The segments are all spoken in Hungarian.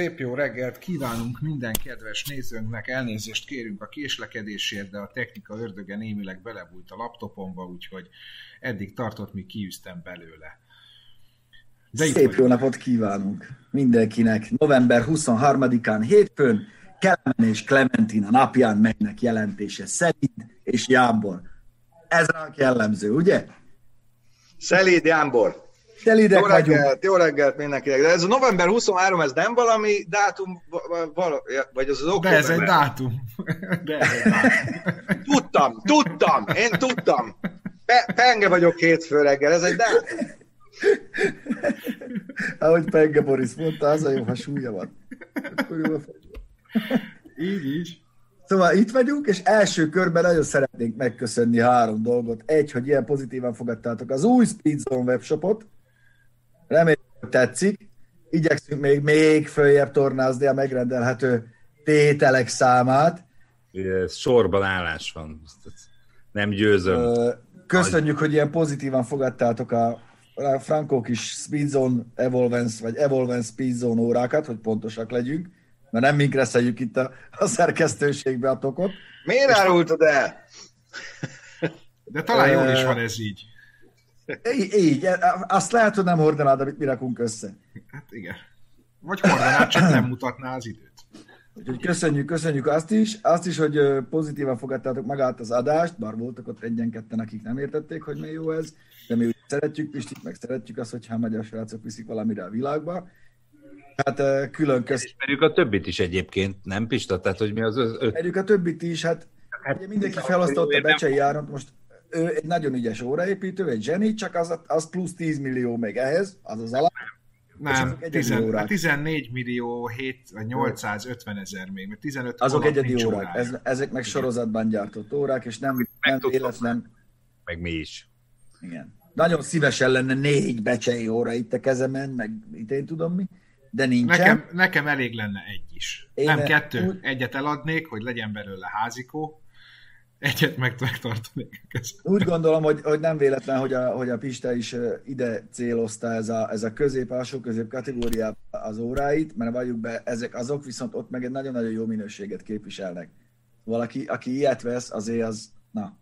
Szép jó reggelt kívánunk minden kedves nézőnknek, elnézést kérünk a késlekedésért, de a technika ördöge némileg belebújt a laptopomba, úgyhogy eddig tartott, míg kiűztem belőle. De Szép jó napot kívánunk mindenkinek. November 23-án hétfőn Kelemen és Clementina napján megnek jelentése Szelid és Jámbor. Ez ránk jellemző, ugye? Szelid Jámbor. Telidek jó reggelt, jó reggelt mindenkinek. De ez a november 23, ez nem valami dátum, vagy az az október? De ez egy dátum. De ez egy dátum. tudtam, tudtam, én tudtam. Pe- penge vagyok hétfő reggel, ez egy dátum. Ahogy Penge Boris mondta, az a jó, ha súlya van. így, így. Szóval itt vagyunk, és első körben nagyon szeretnénk megköszönni három dolgot. Egy, hogy ilyen pozitívan fogadtátok az új Speedzone webshopot, Reméljük, hogy tetszik. Igyekszünk még, még följebb tornázni a megrendelhető tételek számát. Ez sorban állás van. Nem győzöm. Köszönjük, hogy ilyen pozitívan fogadtátok a, Frankó kis Speedzone Evolvence, vagy Evolvence Speedzone órákat, hogy pontosak legyünk, mert nem mink reszeljük itt a, a szerkesztőségbe a tokot. Miért árultad el? De talán jól is van ez így. Így, így, azt lehet, hogy nem hordanád, amit mi rakunk össze. Hát igen. Vagy hordanád, csak nem mutatná az időt. Úgyhogy köszönjük, köszönjük azt is, azt is, hogy pozitívan fogadtátok magát az adást, bár voltak ott egyen-ketten, akik nem értették, hogy mi jó ez, de mi úgy szeretjük Pistit, meg szeretjük azt, hogyha a magyar srácok viszik valamire a világba. Hát külön köszönjük. Ismerjük a többit is egyébként, nem Pista? Tehát, hogy mi az. Ismerjük a többit is, hát, hát ugye mindenki felosztotta a Becsei Áront, most ő egy nagyon ügyes óraépítő, egy zseni, csak az, az plusz 10 millió még ehhez, az az alap. Nem, 10, 14 millió 7 vagy 850 ezer még, mert 15 Azok egyedi órák, ez, ezek meg sorozatban gyártott órák, és nem, nem véletlen. Meg mi is. Igen. Nagyon szívesen lenne négy becsei óra itt a kezemen, meg itt én tudom mi, de nincsen. Nekem, nekem elég lenne egy is. Én nem kettő. Úgy... Egyet eladnék, hogy legyen belőle házikó, egyet meg megtartanék. Úgy gondolom, hogy, hogy nem véletlen, hogy a, hogy a Pista is ide célozta ez a, ez a közép, alsó közép kategóriába az óráit, mert valljuk be, ezek azok viszont ott meg egy nagyon-nagyon jó minőséget képviselnek. Valaki, aki ilyet vesz, azért az, na,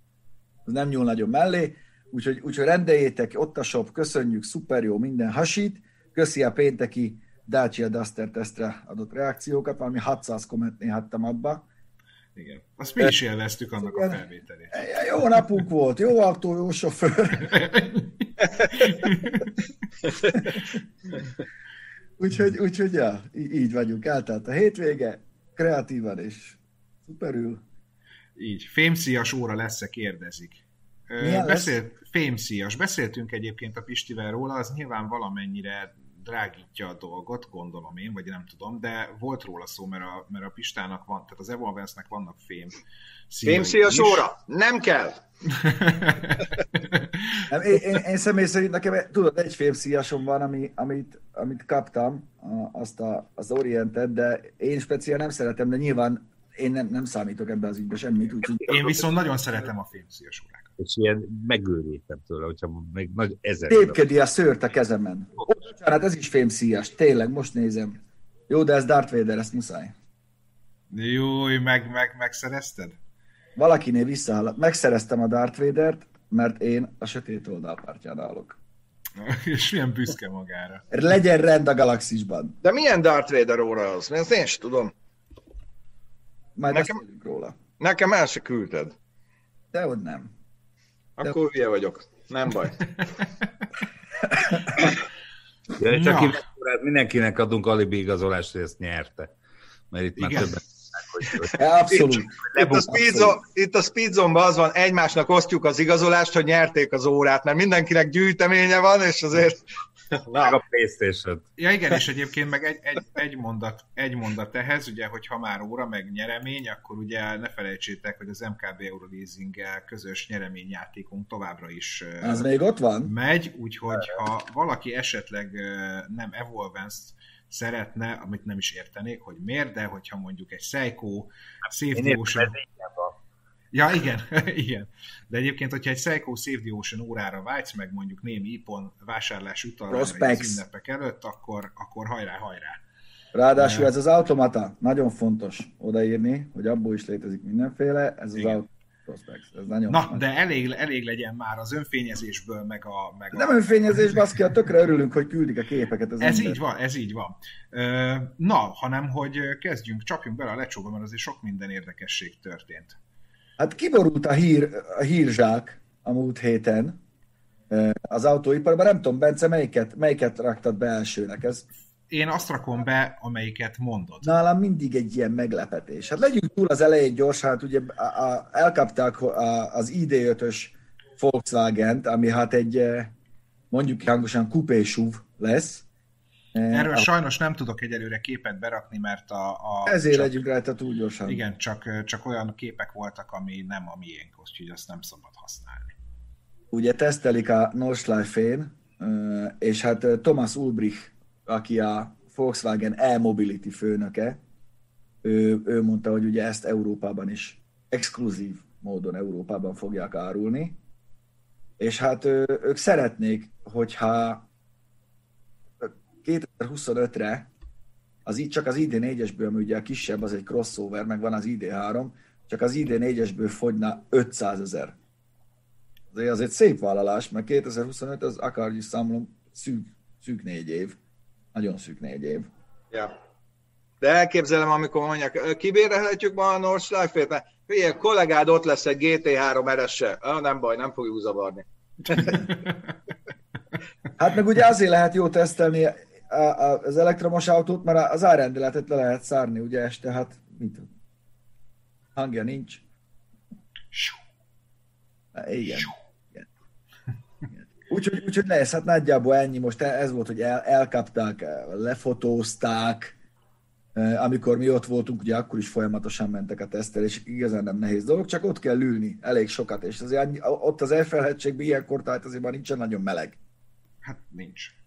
az nem nyúl nagyon mellé, úgyhogy, úgyhogy rendeljétek, ott a shop, köszönjük, szuper jó, minden hasít, köszi a pénteki Dacia Duster tesztre adott reakciókat, valami 600 komment néhattam abba, igen. Azt mi is élveztük annak Igen. a felvételét. Jó napunk volt, jó autó, jó sofőr. úgyhogy, úgyhogy ja, így vagyunk. Eltelt a hétvége, kreatívan és szuperül. Így. Fémszíjas óra lesz-e, kérdezik. Milyen Beszélt, lesz? Fémszíjas. Beszéltünk egyébként a Pistivel róla, az nyilván valamennyire drágítja a dolgot, gondolom én, vagy nem tudom, de volt róla szó, mert a, mert a Pistának van, tehát az Evolvence-nek vannak fém Fémszíjas óra? Nem kell! nem, én, én, én, személy szerint nekem, tudod, egy fémszíjasom van, ami, amit, amit kaptam, azt a, az Orientet, de én speciál nem szeretem, de nyilván én nem, nem számítok ebbe az ügybe semmit. Úgy, én viszont nagyon szeretem a fémszíjas órákat és ilyen megőrítem tőle, hogyha még nagy ezer... Tépkedi a szőrt a kezemen. Ó, bocsánat, ez is fémszíjas, tényleg, most nézem. Jó, de ez Darth Vader, ezt muszáj. Jó, meg, meg, megszerezted? Valakinél visszaáll. Megszereztem a Darth Vader-t, mert én a sötét oldalpártján állok. És milyen büszke magára. Legyen rend a galaxisban. De milyen Darth Vader óra az? Mert én is tudom. Majd nekem, róla. Nekem el se küldted. Dehogy nem. Akkor hülye vagyok. Nem baj. Ja, csak ja. mindenkinek adunk alibi igazolást, hogy ezt nyerte. Mert itt Igen. már többen Abszolút. Itt, a speedzone, itt a speedzone az van, egymásnak osztjuk az igazolást, hogy nyerték az órát, mert mindenkinek gyűjteménye van, és azért Na. Meg a playstation Ja igen, és egyébként meg egy, egy, egy, mondat, egy mondat ehhez, ugye, hogy ha már óra, meg nyeremény, akkor ugye ne felejtsétek, hogy az MKB Euroleasing közös nyereményjátékunk továbbra is Az még ott van? megy, úgyhogy ha valaki esetleg nem Evolvence-t szeretne, amit nem is értenék, hogy miért, de hogyha mondjuk egy Seiko, Safety Ocean... Ja, igen, igen. De egyébként, hogyha egy Seiko Save the Ocean órára vágysz, meg mondjuk némi ipon vásárlás utal az ünnepek előtt, akkor, akkor hajrá, hajrá. Ráadásul ez az automata, nagyon fontos odaírni, hogy abból is létezik mindenféle, ez az automata. Ez nagyon Na, de elég, elég legyen már az önfényezésből, meg a... Meg Nem a... önfényezés, baszki, a tökre örülünk, hogy küldik a képeket. Ez, ez így van, ez így van. Na, hanem, hogy kezdjünk, csapjunk bele a lecsóba, mert azért sok minden érdekesség történt. Hát kiborult a, hír, a hírzsák a múlt héten az autóiparban. Nem tudom, Bence, melyiket, melyiket raktad be elsőnek? Ez én azt rakom be, amelyiket mondod. Nálam mindig egy ilyen meglepetés. Hát legyünk túl az elején gyorsan, hát ugye a, a, elkapták a, az ID5-ös Volkswagen-t, ami hát egy mondjuk hangosan kupésúv lesz. Erről a... sajnos nem tudok egyelőre képet berakni, mert a... a Ezért csak, legyünk rajta túl gyorsan. Igen, csak, csak olyan képek voltak, ami nem a miénk, úgyhogy azt nem szabad használni. Ugye tesztelik a Nordschleife-én, és hát Thomas Ulbrich aki a Volkswagen e-mobility főnöke, ő, ő mondta, hogy ugye ezt Európában is exkluzív módon Európában fogják árulni, és hát ők szeretnék, hogyha 2025-re az, csak az ID4-esből, ami ugye a kisebb, az egy crossover, meg van az ID3, csak az ID4-esből fogyna 500 ezer. Azért az egy szép vállalás, mert 2025 az akárhogy számolom szűk, szűk négy év. Nagyon szűk négy év. Ja. De elképzelem, amikor mondják, kibérelhetjük ma a Nordschleife-t, mert hülye, kollégád ott lesz egy GT3 rs ah, nem baj, nem fogjuk zavarni. hát meg ugye azért lehet jó tesztelni az elektromos autót, mert az árrendeletet le lehet szárni, ugye este, hát mit hangja nincs. Igen. Úgyhogy, úgyhogy lesz, hát nagyjából ennyi. Most ez volt, hogy el, elkapták, lefotózták, amikor mi ott voltunk, ugye akkor is folyamatosan mentek a és igazán nem nehéz dolog, csak ott kell ülni elég sokat, és azért ott az elfeledtségben ilyenkor, tehát azért már nincsen nagyon meleg. Hát nincs.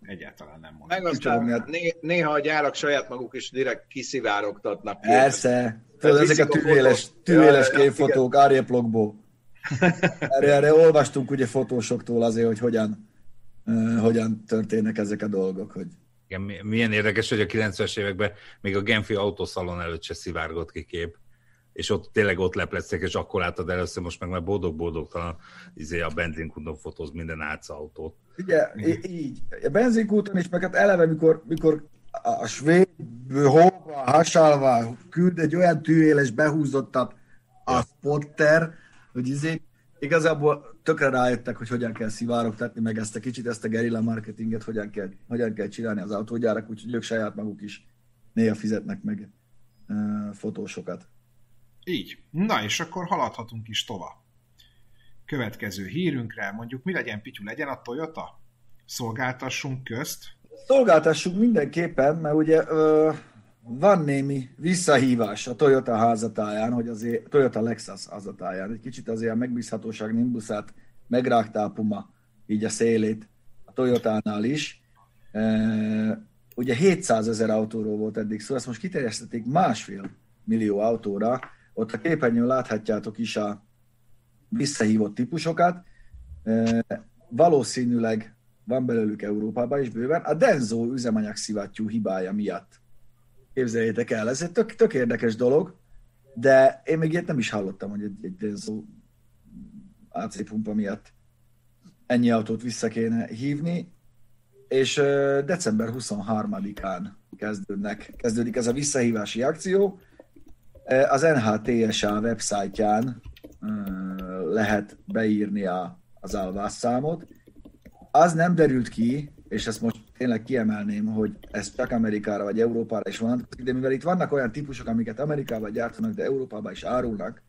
Egyáltalán nem mondom. Meg aztán hát né- néha a gyárak saját maguk is direkt kiszivárogtatnak. Persze. Tudod, ezek a tűvéles, tűvéles képfotók, árjeplogból erre, erre olvastunk ugye fotósoktól azért, hogy hogyan, uh, hogyan történnek ezek a dolgok. Hogy... Igen, milyen érdekes, hogy a 90-es években még a Genfi autószalon előtt se szivárgott ki kép és ott tényleg ott lepletszek, és akkor láttad először, most meg már boldog-boldogtalan izé a benzinkúton fotóz minden átsz autót. Ugye, így. A benzinkúton is, meg hát eleve, mikor, mikor a svéd hóba hasalva küld egy olyan tűéles behúzottat a spotter, hogy izé, igazából tökre rájöttek, hogy hogyan kell szivárogtatni, meg ezt a kicsit, ezt a gerilla marketinget hogyan kell, hogyan kell csinálni az autógyárak, úgyhogy ők saját maguk is néha fizetnek meg uh, fotósokat. Így. Na, és akkor haladhatunk is tovább. Következő hírünkre, mondjuk mi legyen, Pityu, legyen a Toyota? Szolgáltassunk közt? Szolgáltassunk mindenképpen, mert ugye uh, van némi visszahívás a Toyota házatáján, hogy azért Toyota Lexus házatáján, egy kicsit azért a megbízhatóság Nimbusát megrágta Puma, így a szélét a Toyotánál is. E, ugye 700 ezer autóról volt eddig szó, ezt most kiterjesztették másfél millió autóra, ott a képernyőn láthatjátok is a visszahívott típusokat. Valószínűleg van belőlük Európában is bőven. A Denzo üzemanyag szivattyú hibája miatt Képzeljétek el, ez egy tök, tök érdekes dolog, de én még ilyet nem is hallottam, hogy egy, egy Denso AC pumpa miatt ennyi autót vissza kéne hívni, és december 23-án kezdődnek, kezdődik ez a visszahívási akció. Az NHTSA websájtján lehet beírni a, az számot. Az nem derült ki, és ezt most tényleg kiemelném, hogy ez csak Amerikára vagy Európára is vonatkozik, de mivel itt vannak olyan típusok, amiket Amerikában gyártanak, de Európában is árulnak,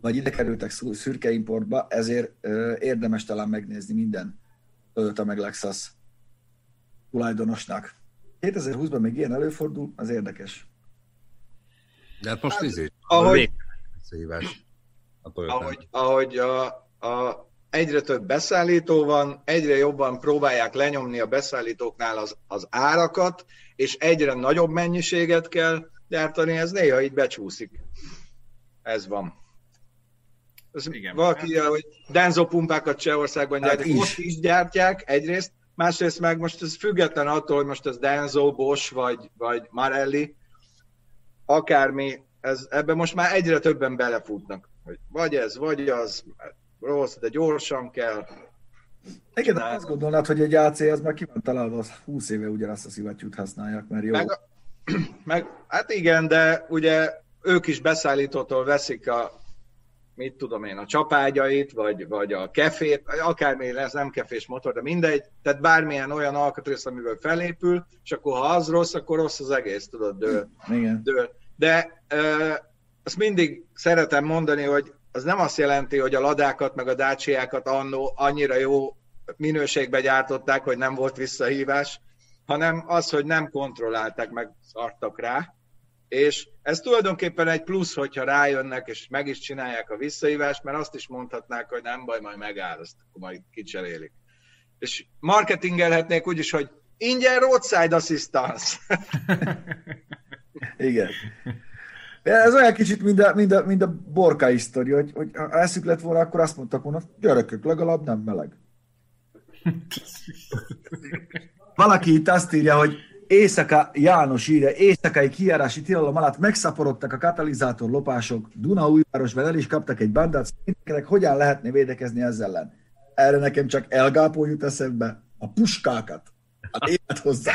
vagy ide kerültek szürke importba, ezért ö, érdemes talán megnézni minden Toyota meg Lexus tulajdonosnak. 2020-ban még ilyen előfordul, az érdekes. De hát most hát, izé, ahogy, ahogy, ahogy a, a egyre több beszállító van, egyre jobban próbálják lenyomni a beszállítóknál az, az árakat, és egyre nagyobb mennyiséget kell gyártani, ez néha így becsúszik. Ez van. Ez Igen. Valaki, hogy Denzo pumpákat Csehországban hát gyártják, is. ott is gyártják egyrészt, másrészt meg most ez független attól, hogy most ez Denzo, Bosch vagy, vagy Marelli, akármi, ez, ebben most már egyre többen belefutnak, hogy vagy ez, vagy az, rossz, de gyorsan kell. Igen, de azt gondolnád, hogy egy AC az már ki van találva, az 20 éve ugyanazt a szivattyút használják, mert jó. Meg, meg, hát igen, de ugye ők is beszállítótól veszik a, mit tudom én, a csapágyait, vagy, vagy a kefét, akármi lesz, nem kefés motor, de mindegy, tehát bármilyen olyan alkatrész, amivel felépül, és akkor ha az rossz, akkor rossz az egész, tudod, dől. Igen. dől. De ö, azt mindig szeretem mondani, hogy az nem azt jelenti, hogy a ladákat meg a dácsiákat annó annyira jó minőségbe gyártották, hogy nem volt visszahívás, hanem az, hogy nem kontrollálták, meg szartak rá, és ez tulajdonképpen egy plusz, hogyha rájönnek, és meg is csinálják a visszahívást, mert azt is mondhatnák, hogy nem baj, majd megáll, azt akkor majd kicserélik. És marketingelhetnék úgy is, hogy ingyen roadside assistance. Igen. Ez olyan kicsit, mint a, mint a, mint a borka sztori, hogy, hogy ha eszük lett volna, akkor azt mondtak volna, gyerekek, legalább nem meleg. Valaki itt azt írja, hogy Éjszaka, János írja, éjszakai kijárási tilalom alatt megszaporodtak a katalizátor lopások, Dunaújvárosban el is kaptak egy bandát, szerintetek hogyan lehetne védekezni ezzel ellen? Erre nekem csak elgápó jut eszembe, a puskákat, a élet hozzá,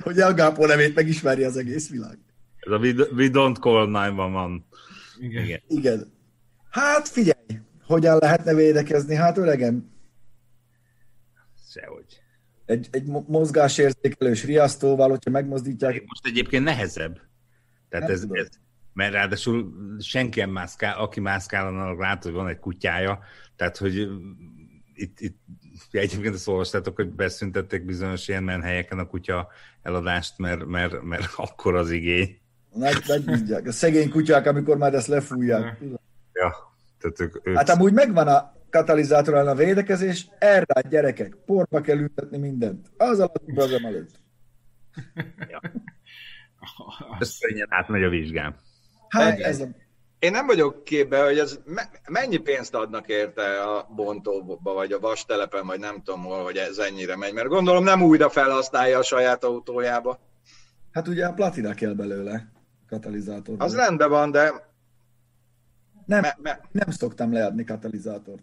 hogy elgápó nevét megismeri az egész világ. Ez a we, we don't call 911. Igen. Igen. Igen. Hát figyelj, hogyan lehetne védekezni? Hát öregem. Sehogy egy, egy mozgásérzékelős riasztóval, hogyha megmozdítják. Most egyébként nehezebb. Tehát ez, ez, mert ráadásul senki nem mászkál, aki mászkál, annak lát, hogy van egy kutyája, tehát hogy itt, itt egyébként azt olvastátok, hogy beszüntették bizonyos ilyen menhelyeken a kutya eladást, mert, mert, mert akkor az igény. Meg, megmondják. A szegény kutyák, amikor már ezt lefújják. Ja. Tehát ők, ők... Hát amúgy megvan a, katalizátorán a védekezés, erre a gyerekek, porba kell ültetni mindent. Az alatt az előtt. ja. Ez könnyen átmegy a vizsgám. Hát ez a... Én nem vagyok képbe, hogy ez mennyi pénzt adnak érte a bontóba, vagy a vastelepen, vagy nem tudom hol, hogy ez ennyire megy, mert gondolom nem újra felhasználja a saját autójába. Hát ugye a platina kell belőle, katalizátor. Az rendben van, de nem, me, me... nem szoktam leadni katalizátort.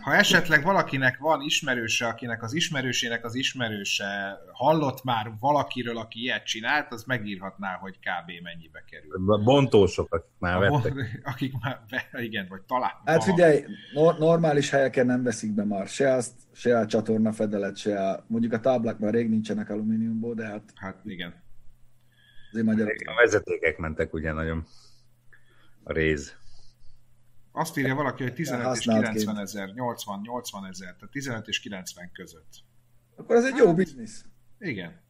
Ha esetleg valakinek van ismerőse, akinek az ismerősének az ismerőse hallott már valakiről, aki ilyet csinált, az megírhatná, hogy kb. mennyibe kerül. A bontósok, akik már a vettek. Bon, akik már, igen, vagy talán. Hát figyelj, no, normális helyeken nem veszik be már se azt, se a csatorna fedelet, se a, mondjuk a táblák már rég nincsenek alumíniumból, de hát... Hát igen. Azért A vezetékek mentek ugye nagyon a réz. Azt írja valaki, hogy 15 és 90 ezer, 80, 80 ezer, tehát 15 és 90 között. Akkor ez egy jó biznisz. Igen.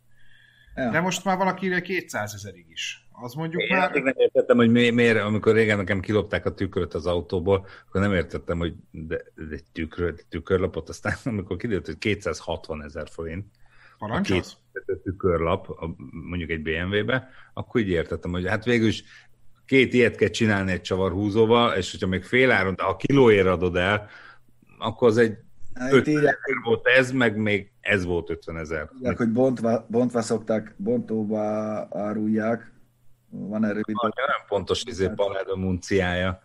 Ja. De most már valaki írja 200 ezerig is. Az mondjuk Én már... nem értettem, hogy miért, amikor régen nekem kilopták a tükröt az autóból, akkor nem értettem, hogy de, de tükrö, de tükörlapot, aztán amikor kiderült, hogy 260 ezer forint, a két tükörlap, mondjuk egy BMW-be, akkor így értettem, hogy hát végül is két ilyet kell csinálni egy csavarhúzóval, és hogyha még fél áron, de a kilóért adod el, akkor az egy 50 ezer volt ez, meg még ez volt 50 ezer. Tudják, hogy bontva, bontva szokták, bontóba árulják. Van erről videó. Nem pontos izé Paláda munciája.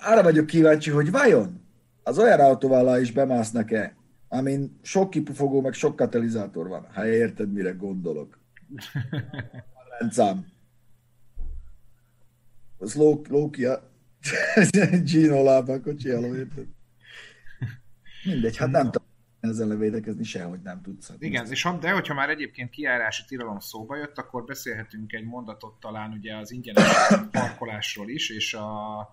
Arra vagyok kíváncsi, hogy vajon az olyan autóval is bemásznak-e, amin sok kipufogó, meg sok katalizátor van. Ha érted, mire gondolok. Rendszám. Az Loki a Gino lábán kocsi érted? Mindegy, hát nem tudom ezzel levédekezni sehogy nem tudsz. Hát Igen, és de hogyha már egyébként kiárási tilalom szóba jött, akkor beszélhetünk egy mondatot talán ugye az ingyenes parkolásról is, és a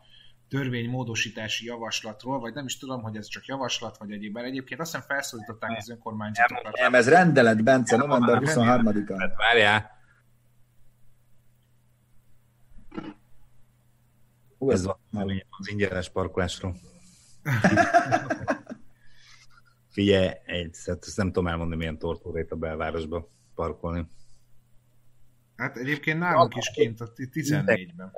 törvénymódosítási javaslatról, vagy nem is tudom, hogy ez csak javaslat, vagy egyébben. Egyébként azt hiszem felszólították az önkormányzatokat. Nem, ez rendelet, Bence, november 23-án. Hát várjál, Hú, ez, ez van az ingyenes parkolásról. Figyelj, egy, hát ezt nem tudom elmondani, milyen tortúrét a belvárosba parkolni. Hát egyébként nálunk is kint, a 14-ben.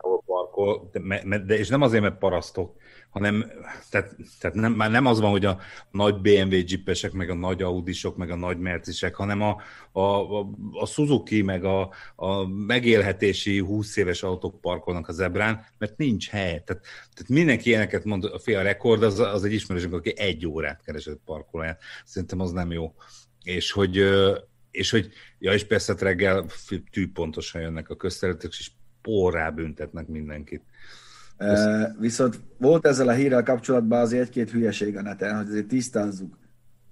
Parkol, de, de, és nem azért, mert parasztok, hanem tehát, tehát nem, már nem az van, hogy a nagy BMW jeepesek, meg a nagy Audisok, meg a nagy Mercisek, hanem a, a, a, a Suzuki, meg a, a megélhetési 20 éves autók parkolnak az ebrán, mert nincs hely. Tehát, tehát mindenki ilyeneket mond, a fél rekord, az, az egy ismerősünk, aki egy órát keresett parkolóját. Szerintem az nem jó. És hogy, és hogy, ja, és persze reggel tűpontosan jönnek a közterületek, és porrá büntetnek mindenkit. Uh, viszont volt ezzel a hírrel kapcsolatban azért egy-két hülyeség a neten, hogy azért tisztázzuk,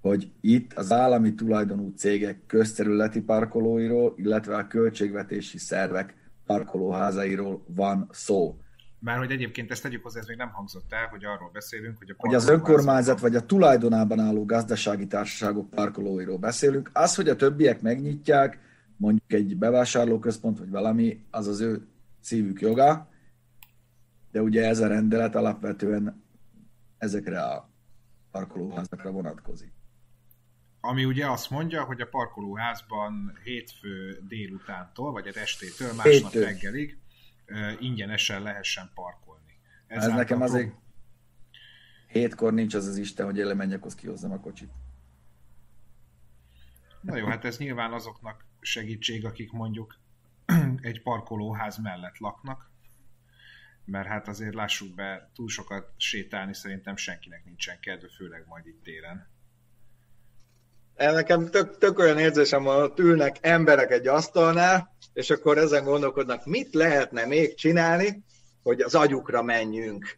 hogy itt az állami tulajdonú cégek közterületi parkolóiról, illetve a költségvetési szervek parkolóházairól van szó. Már hogy egyébként ezt tegyük hozzá, ez még nem hangzott el, hogy arról beszélünk, hogy a Hogy az önkormányzat vagy a tulajdonában álló gazdasági társaságok parkolóiról beszélünk. Az, hogy a többiek megnyitják, mondjuk egy bevásárlóközpont vagy valami, az az ő szívük joga, de ugye ez a rendelet alapvetően ezekre a parkolóházakra vonatkozik. Ami ugye azt mondja, hogy a parkolóházban hétfő délutántól, vagy egy estétől másnap Hétő. reggelig ingyenesen lehessen parkolni. Ez, ez nekem azért hétkor nincs az az Isten, hogy lemenjek, az kihozzam a kocsit. Na jó, hát ez nyilván azoknak segítség, akik mondjuk egy parkolóház mellett laknak, mert hát azért lássuk be, túl sokat sétálni szerintem senkinek nincsen kedve, főleg majd itt téren. Nekem tök, tök olyan érzésem, hogy ott ülnek emberek egy asztalnál, és akkor ezen gondolkodnak, mit lehetne még csinálni, hogy az agyukra menjünk.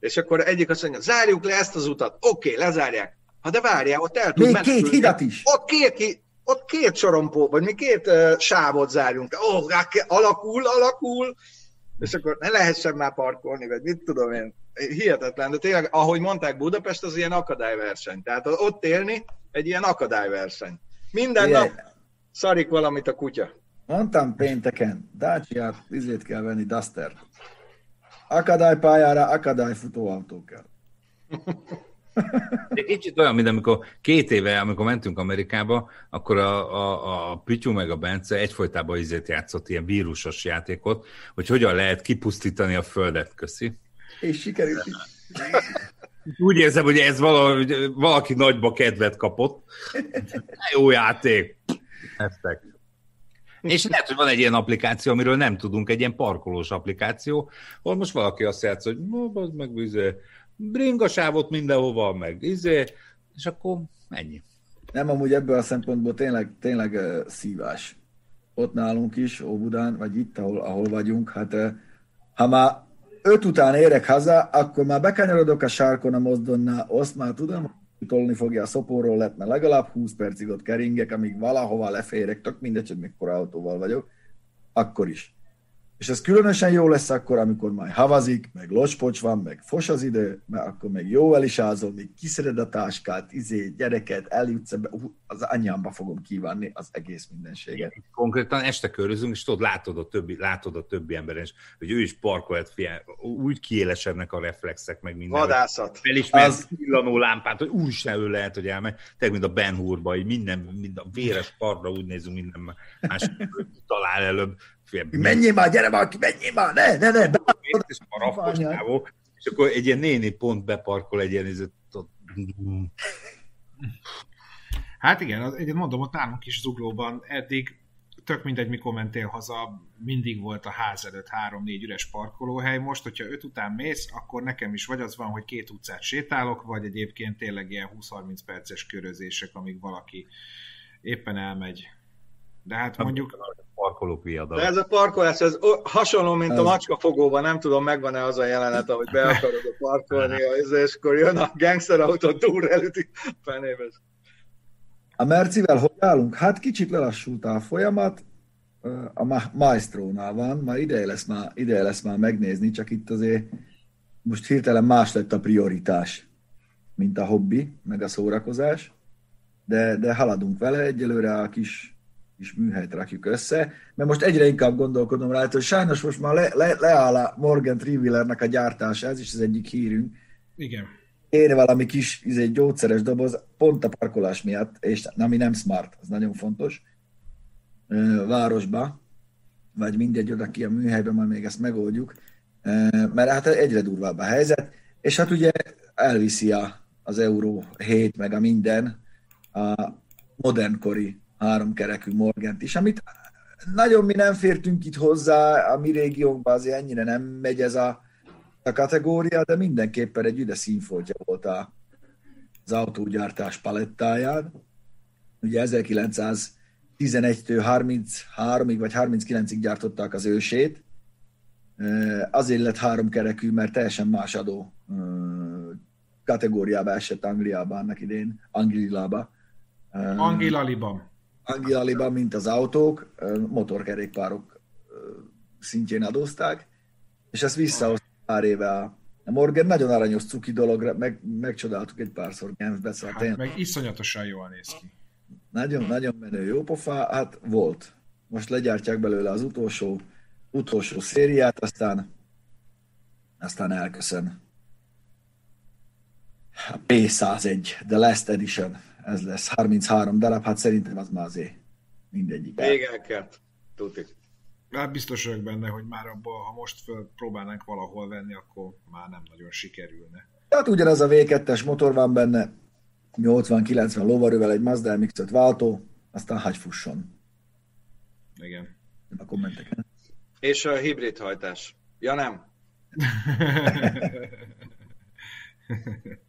És akkor egyik azt mondja, zárjuk le ezt az utat, oké, okay, lezárják. Ha de várjál, ott el tud Még menekülni. két hidat is. Ott két, ott két sorompó, vagy mi két uh, sávot zárjunk. Ó, oh, alakul, alakul, és akkor ne lehessen már parkolni, vagy mit tudom én. Hihetetlen, de tényleg, ahogy mondták, Budapest az ilyen akadályverseny. Tehát ott élni egy ilyen akadályverseny. Minden Igen. nap szarik valamit a kutya. Mondtam pénteken, Dacia-t, izét kell venni, Duster. Akadálypályára akadályfutóautó kell. De kicsit olyan, mint amikor két éve, amikor mentünk Amerikába, akkor a, a, a Pityu meg a Bence egyfolytában izét játszott ilyen vírusos játékot, hogy hogyan lehet kipusztítani a földet, köszi. És sikerült is. Úgy érzem, hogy ez valahogy, valaki nagyba kedvet kapott. Jó játék. Eztek. És lehet, hogy van egy ilyen applikáció, amiről nem tudunk, egy ilyen parkolós applikáció, ahol most valaki azt játszik, hogy no, meg izé, bringasávot mindenhova, meg izé, és akkor ennyi. Nem, amúgy ebből a szempontból tényleg, tényleg szívás. Ott nálunk is, Óbudán, vagy itt, ahol, ahol vagyunk, hát ha már öt után érek haza, akkor már bekanyarodok a sárkon a mozdonnál, azt már tudom, tolni fogja a szopóról lett, mert legalább 20 percig ott keringek, amíg valahova leférek, tök mindegy, hogy mikor autóval vagyok, akkor is. És ez különösen jó lesz akkor, amikor majd havazik, meg locspocs van, meg fos az idő, mert akkor meg jó el is ázol, még kiszered a táskát, izé, gyereket, eljutsz ebbe, uh, az anyámba fogom kívánni az egész mindenséget. Konkrétan este körözünk, és tudod, látod a többi, látod a többi emberen, és, hogy ő is parkolt, fia, úgy kiélesednek a reflexek, meg minden. Vadászat. Felismert az... villanó lámpát, hogy úgy sem ő lehet, hogy elmegy. Tehát, mint a Ben Hurba, hogy minden, minden a véres parra úgy nézünk, minden más talál előbb Menjél már, gyere már, menjél már, ne, ne, ne. És a rafos távol, és akkor egy ilyen néni pont beparkol egy ilyen Hát igen, mondom, ott nálunk is zuglóban eddig tök mindegy, mikor mentél haza, mindig volt a ház előtt három-négy üres parkolóhely. Most, hogyha öt után mész, akkor nekem is vagy az van, hogy két utcát sétálok, vagy egyébként tényleg ilyen 20-30 perces körözések, amíg valaki éppen elmegy de hát mondjuk... Parkolók viadal. De ez a parkolás, ez hasonló, mint ez... a macskafogóban, nem tudom, megvan-e az a jelenet, ahogy be akarod a parkolni, és akkor jön a gangster autó, túl elüti fenébe. A Mercivel hogy állunk? Hát kicsit lelassult a folyamat, a Maestrónál van, már ideje lesz már, ideje lesz már megnézni, csak itt azért most hirtelen más lett a prioritás, mint a hobbi, meg a szórakozás, de, de haladunk vele, egyelőre a kis kis műhelyt rakjuk össze, mert most egyre inkább gondolkodom rá, hogy sajnos most már le, le, leáll a Morgan Trivillernek a gyártása, ez is az egyik hírünk. Igen. Én valami kis egy gyógyszeres doboz, pont a parkolás miatt, és ami nem smart, az nagyon fontos, városba, vagy mindegy oda ki a műhelyben, majd még ezt megoldjuk. mert hát egyre durvább a helyzet, és hát ugye elviszi a, az Euró 7, meg a minden a modernkori háromkerekű Morgant is, amit nagyon mi nem fértünk itt hozzá, a mi régiónkban azért ennyire nem megy ez a, a kategória, de mindenképpen egy üde színfoltja volt a, az autógyártás palettáján. Ugye 1911-től 33-ig vagy 39-ig gyártották az ősét, azért lett háromkerekű, mert teljesen más adó kategóriába esett Angliában annak idén, Anglilába. Angilaliban. Angilaliban, mint az autók, motorkerékpárok szintjén adózták, és ezt visszahozta pár éve a Morgan nagyon aranyos cuki dologra, meg, megcsodáltuk egy párszor Genfbe, szóval hát, tényleg. meg iszonyatosan jól néz ki. Nagyon, nagyon menő jó pofa, hát volt. Most legyártják belőle az utolsó, utolsó szériát, aztán aztán elköszön. P101, The Last Edition, ez lesz 33 darab, hát szerintem az már azért mindegyik. Vége kell, tuti. Hát biztos vagyok benne, hogy már abban, ha most föl próbálnánk valahol venni, akkor már nem nagyon sikerülne. Hát ugyanaz a V2-es motor van benne, 80-90 lovarővel egy Mazda mx váltó, aztán hagy fusson. Igen. A kommenteken. És a hibrid hajtás. Ja nem?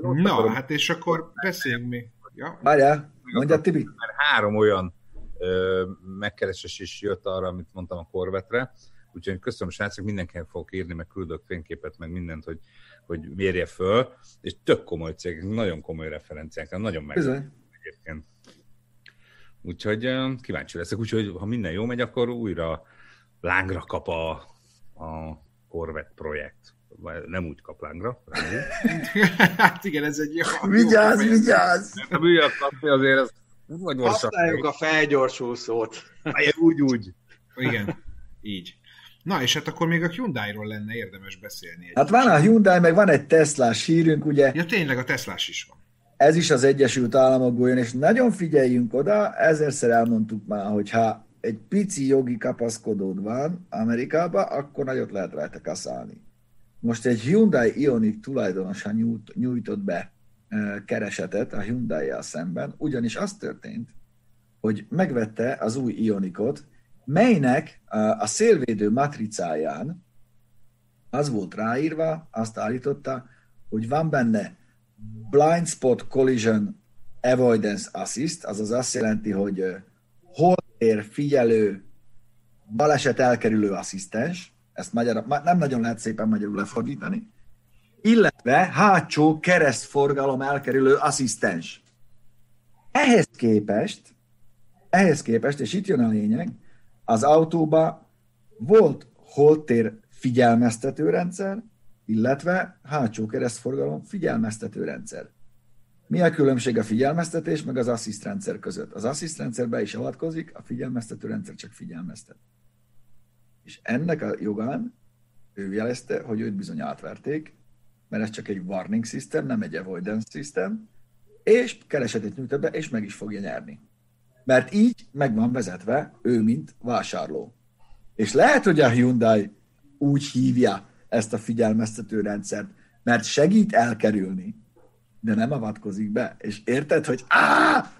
Na, hát és akkor beszéljünk mi. Ja? Várjál, mondja Tibi. Mert három olyan ö, megkeresés is jött arra, amit mondtam a korvetre, úgyhogy köszönöm srácok, mindenkinek fogok írni, meg küldök fényképet, meg mindent, hogy, hogy mérje föl, és tök komoly cégek, nagyon komoly referenciák, nagyon meg egyébként. Úgyhogy kíváncsi leszek, úgyhogy ha minden jó megy, akkor újra lángra kap a, a Corvette projekt. Nem úgy kap lángra. hát igen, ez egy jó. Vigyázz, jó vigyázz! Mert a műjak kapni azért az vagy Használjuk a felgyorsul szót. úgy, úgy. Igen, így. Na, és hát akkor még a Hyundai-ról lenne érdemes beszélni. Hát van a Hyundai, meg van egy Teslás hírünk, ugye? Ja, tényleg a Teslás is van. Ez is az Egyesült Államokból jön, és nagyon figyeljünk oda, ezerszer elmondtuk már, hogy ha egy pici jogi kapaszkodód van Amerikában, akkor nagyot lehet rajta kaszálni. Most egy Hyundai Ioniq tulajdonosa nyújt, nyújtott be keresetet a hyundai szemben, ugyanis az történt, hogy megvette az új Ionikot, melynek a szélvédő matricáján az volt ráírva, azt állította, hogy van benne blind spot collision avoidance assist, azaz azt jelenti, hogy hol ér figyelő baleset elkerülő asszisztens, ezt magyar, nem nagyon lehet szépen magyarul lefordítani, illetve hátsó keresztforgalom elkerülő asszisztens. Ehhez képest, ehhez képest, és itt jön a lényeg, az autóba volt holtér figyelmeztető rendszer, illetve hátsó keresztforgalom figyelmeztető rendszer. Mi a különbség a figyelmeztetés meg az assziszt rendszer között? Az assziszt rendszer be is avatkozik, a figyelmeztető rendszer csak figyelmeztet. És ennek a jogán ő jelezte, hogy őt bizony átverték, mert ez csak egy warning system, nem egy avoidance system, és keresetet nyújt be, és meg is fogja nyerni. Mert így meg van vezetve ő, mint vásárló. És lehet, hogy a Hyundai úgy hívja ezt a figyelmeztető rendszert, mert segít elkerülni, de nem avatkozik be. És érted, hogy á,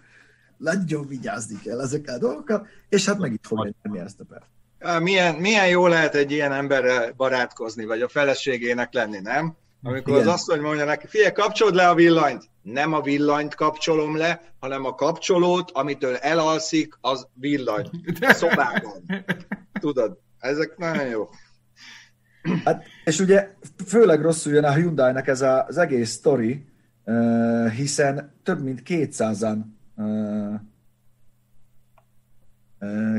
nagyon vigyázni kell ezekkel a dolgokkal, és hát meg itt fogja nyerni ezt a pert. Milyen, milyen jó lehet egy ilyen emberrel barátkozni, vagy a feleségének lenni, nem? Amikor Igen. az asszony mondja neki, figyelj, kapcsolod le a villanyt. Nem a villanyt kapcsolom le, hanem a kapcsolót, amitől elalszik, az villany. A szobában. Tudod, ezek nagyon jó. Hát, és ugye főleg rosszul jön a Hyundai-nek ez az egész sztori, hiszen több mint 200-an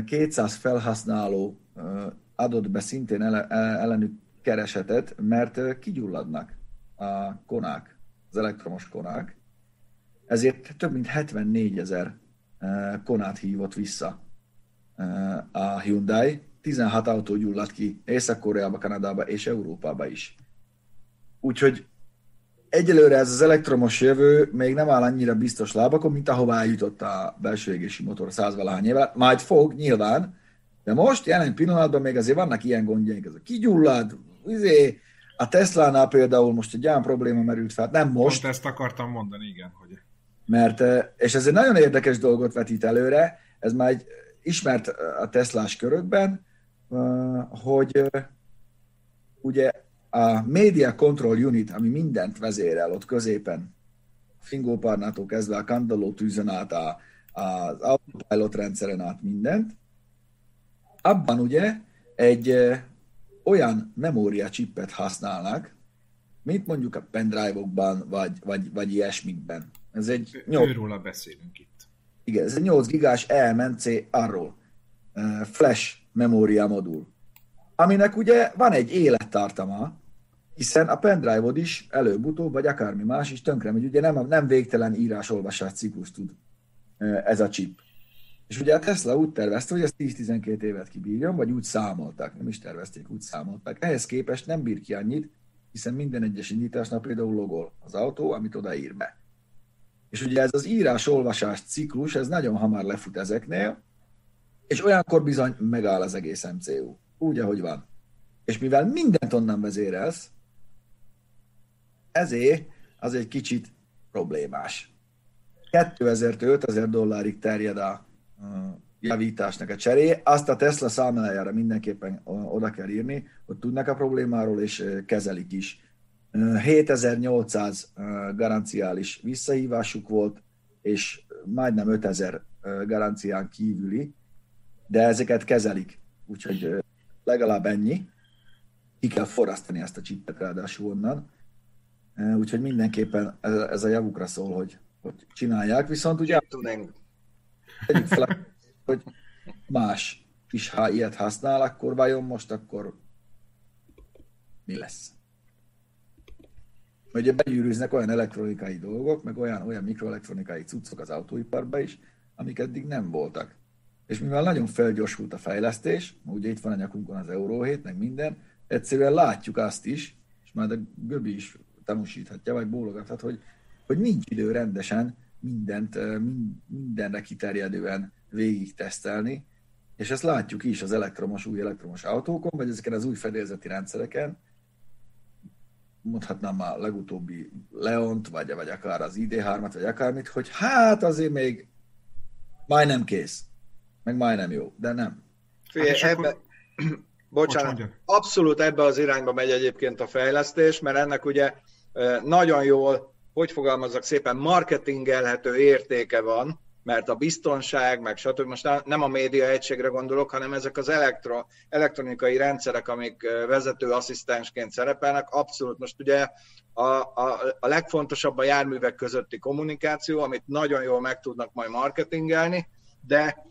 200 felhasználó adott be szintén ellenük keresetet, mert kigyulladnak a konák, az elektromos konák, ezért több mint 74 ezer konát hívott vissza a Hyundai, 16 autó gyulladt ki Észak-Koreába, Kanadába és Európába is. Úgyhogy egyelőre ez az elektromos jövő még nem áll annyira biztos lábakon, mint ahová eljutott a belső égési motor százvalahány éve. Majd fog, nyilván, De most, jelen pillanatban még azért vannak ilyen gondjaink, ez a kigyullad, izé, a Tesla-nál például most egy olyan probléma merült fel, nem most. Most ezt akartam mondani, igen. Hogy... Mert, és ez egy nagyon érdekes dolgot vetít előre, ez már egy ismert a Teslás körökben, hogy ugye a Media Control Unit, ami mindent vezérel ott középen, Fingóparnától kezdve a Kandaló tűzön át, a, az autopilot rendszeren át mindent, abban ugye egy olyan memória chipet használnak, mint mondjuk a pendrive-okban, vagy, vagy, vagy ilyesmikben. Ez egy 8... Őróla beszélünk itt. Igen, ez egy 8 gigás EMNC arról flash memória modul, aminek ugye van egy élettartama, hiszen a pendrive-od is előbb-utóbb, vagy akármi más is tönkre megy. Ugye nem, nem végtelen írás-olvasás ciklus tud ez a chip. És ugye a Tesla úgy tervezte, hogy ez 10-12 évet kibírjon, vagy úgy számoltak, nem is tervezték, úgy számoltak. Ehhez képest nem bír ki annyit, hiszen minden egyes indításnál például logol az autó, amit odaír be. És ugye ez az írás-olvasás ciklus, ez nagyon hamar lefut ezeknél, és olyankor bizony megáll az egész MCU. Úgy, ahogy van. És mivel mindent onnan vezérelsz, ezért az egy kicsit problémás. 2000 5000 dollárig terjed a javításnak a cseré. Azt a Tesla számlájára mindenképpen oda kell írni, hogy tudnak a problémáról, és kezelik is. 7800 garanciális visszahívásuk volt, és majdnem 5000 garancián kívüli, de ezeket kezelik, úgyhogy legalább ennyi. Ki kell forrasztani ezt a csipet ráadásul onnan. Úgyhogy mindenképpen ez a javukra szól, hogy, hogy csinálják, viszont ugye tegyük fel, hogy más is, ha ilyet használ, akkor vajon most akkor mi lesz? Ugye begyűrűznek olyan elektronikai dolgok, meg olyan, olyan mikroelektronikai cuccok az autóiparba is, amik eddig nem voltak. És mivel nagyon felgyorsult a fejlesztés, ugye itt van a nyakunkon az Euró 7, meg minden, egyszerűen látjuk azt is, és már a Göbi is tanúsíthatja, vagy bólogathat, hogy, hogy nincs idő rendesen mindent, mindenre kiterjedően végig tesztelni, és ezt látjuk is az elektromos, új elektromos autókon, vagy ezeken az új fedélzeti rendszereken, mondhatnám a legutóbbi Leont, vagy, vagy akár az ID3-at, vagy akármit, hogy hát azért még majdnem kész, meg majdnem jó, de nem. Figyelj, hát ebbe, akkor... bocsánat, abszolút ebbe az irányba megy egyébként a fejlesztés, mert ennek ugye nagyon jól hogy fogalmazzak szépen, marketingelhető értéke van, mert a biztonság, meg stb. Most nem a média egységre gondolok, hanem ezek az elektro, elektronikai rendszerek, amik vezető asszisztensként szerepelnek, abszolút most ugye a, a, a legfontosabb a járművek közötti kommunikáció, amit nagyon jól meg tudnak majd marketingelni, de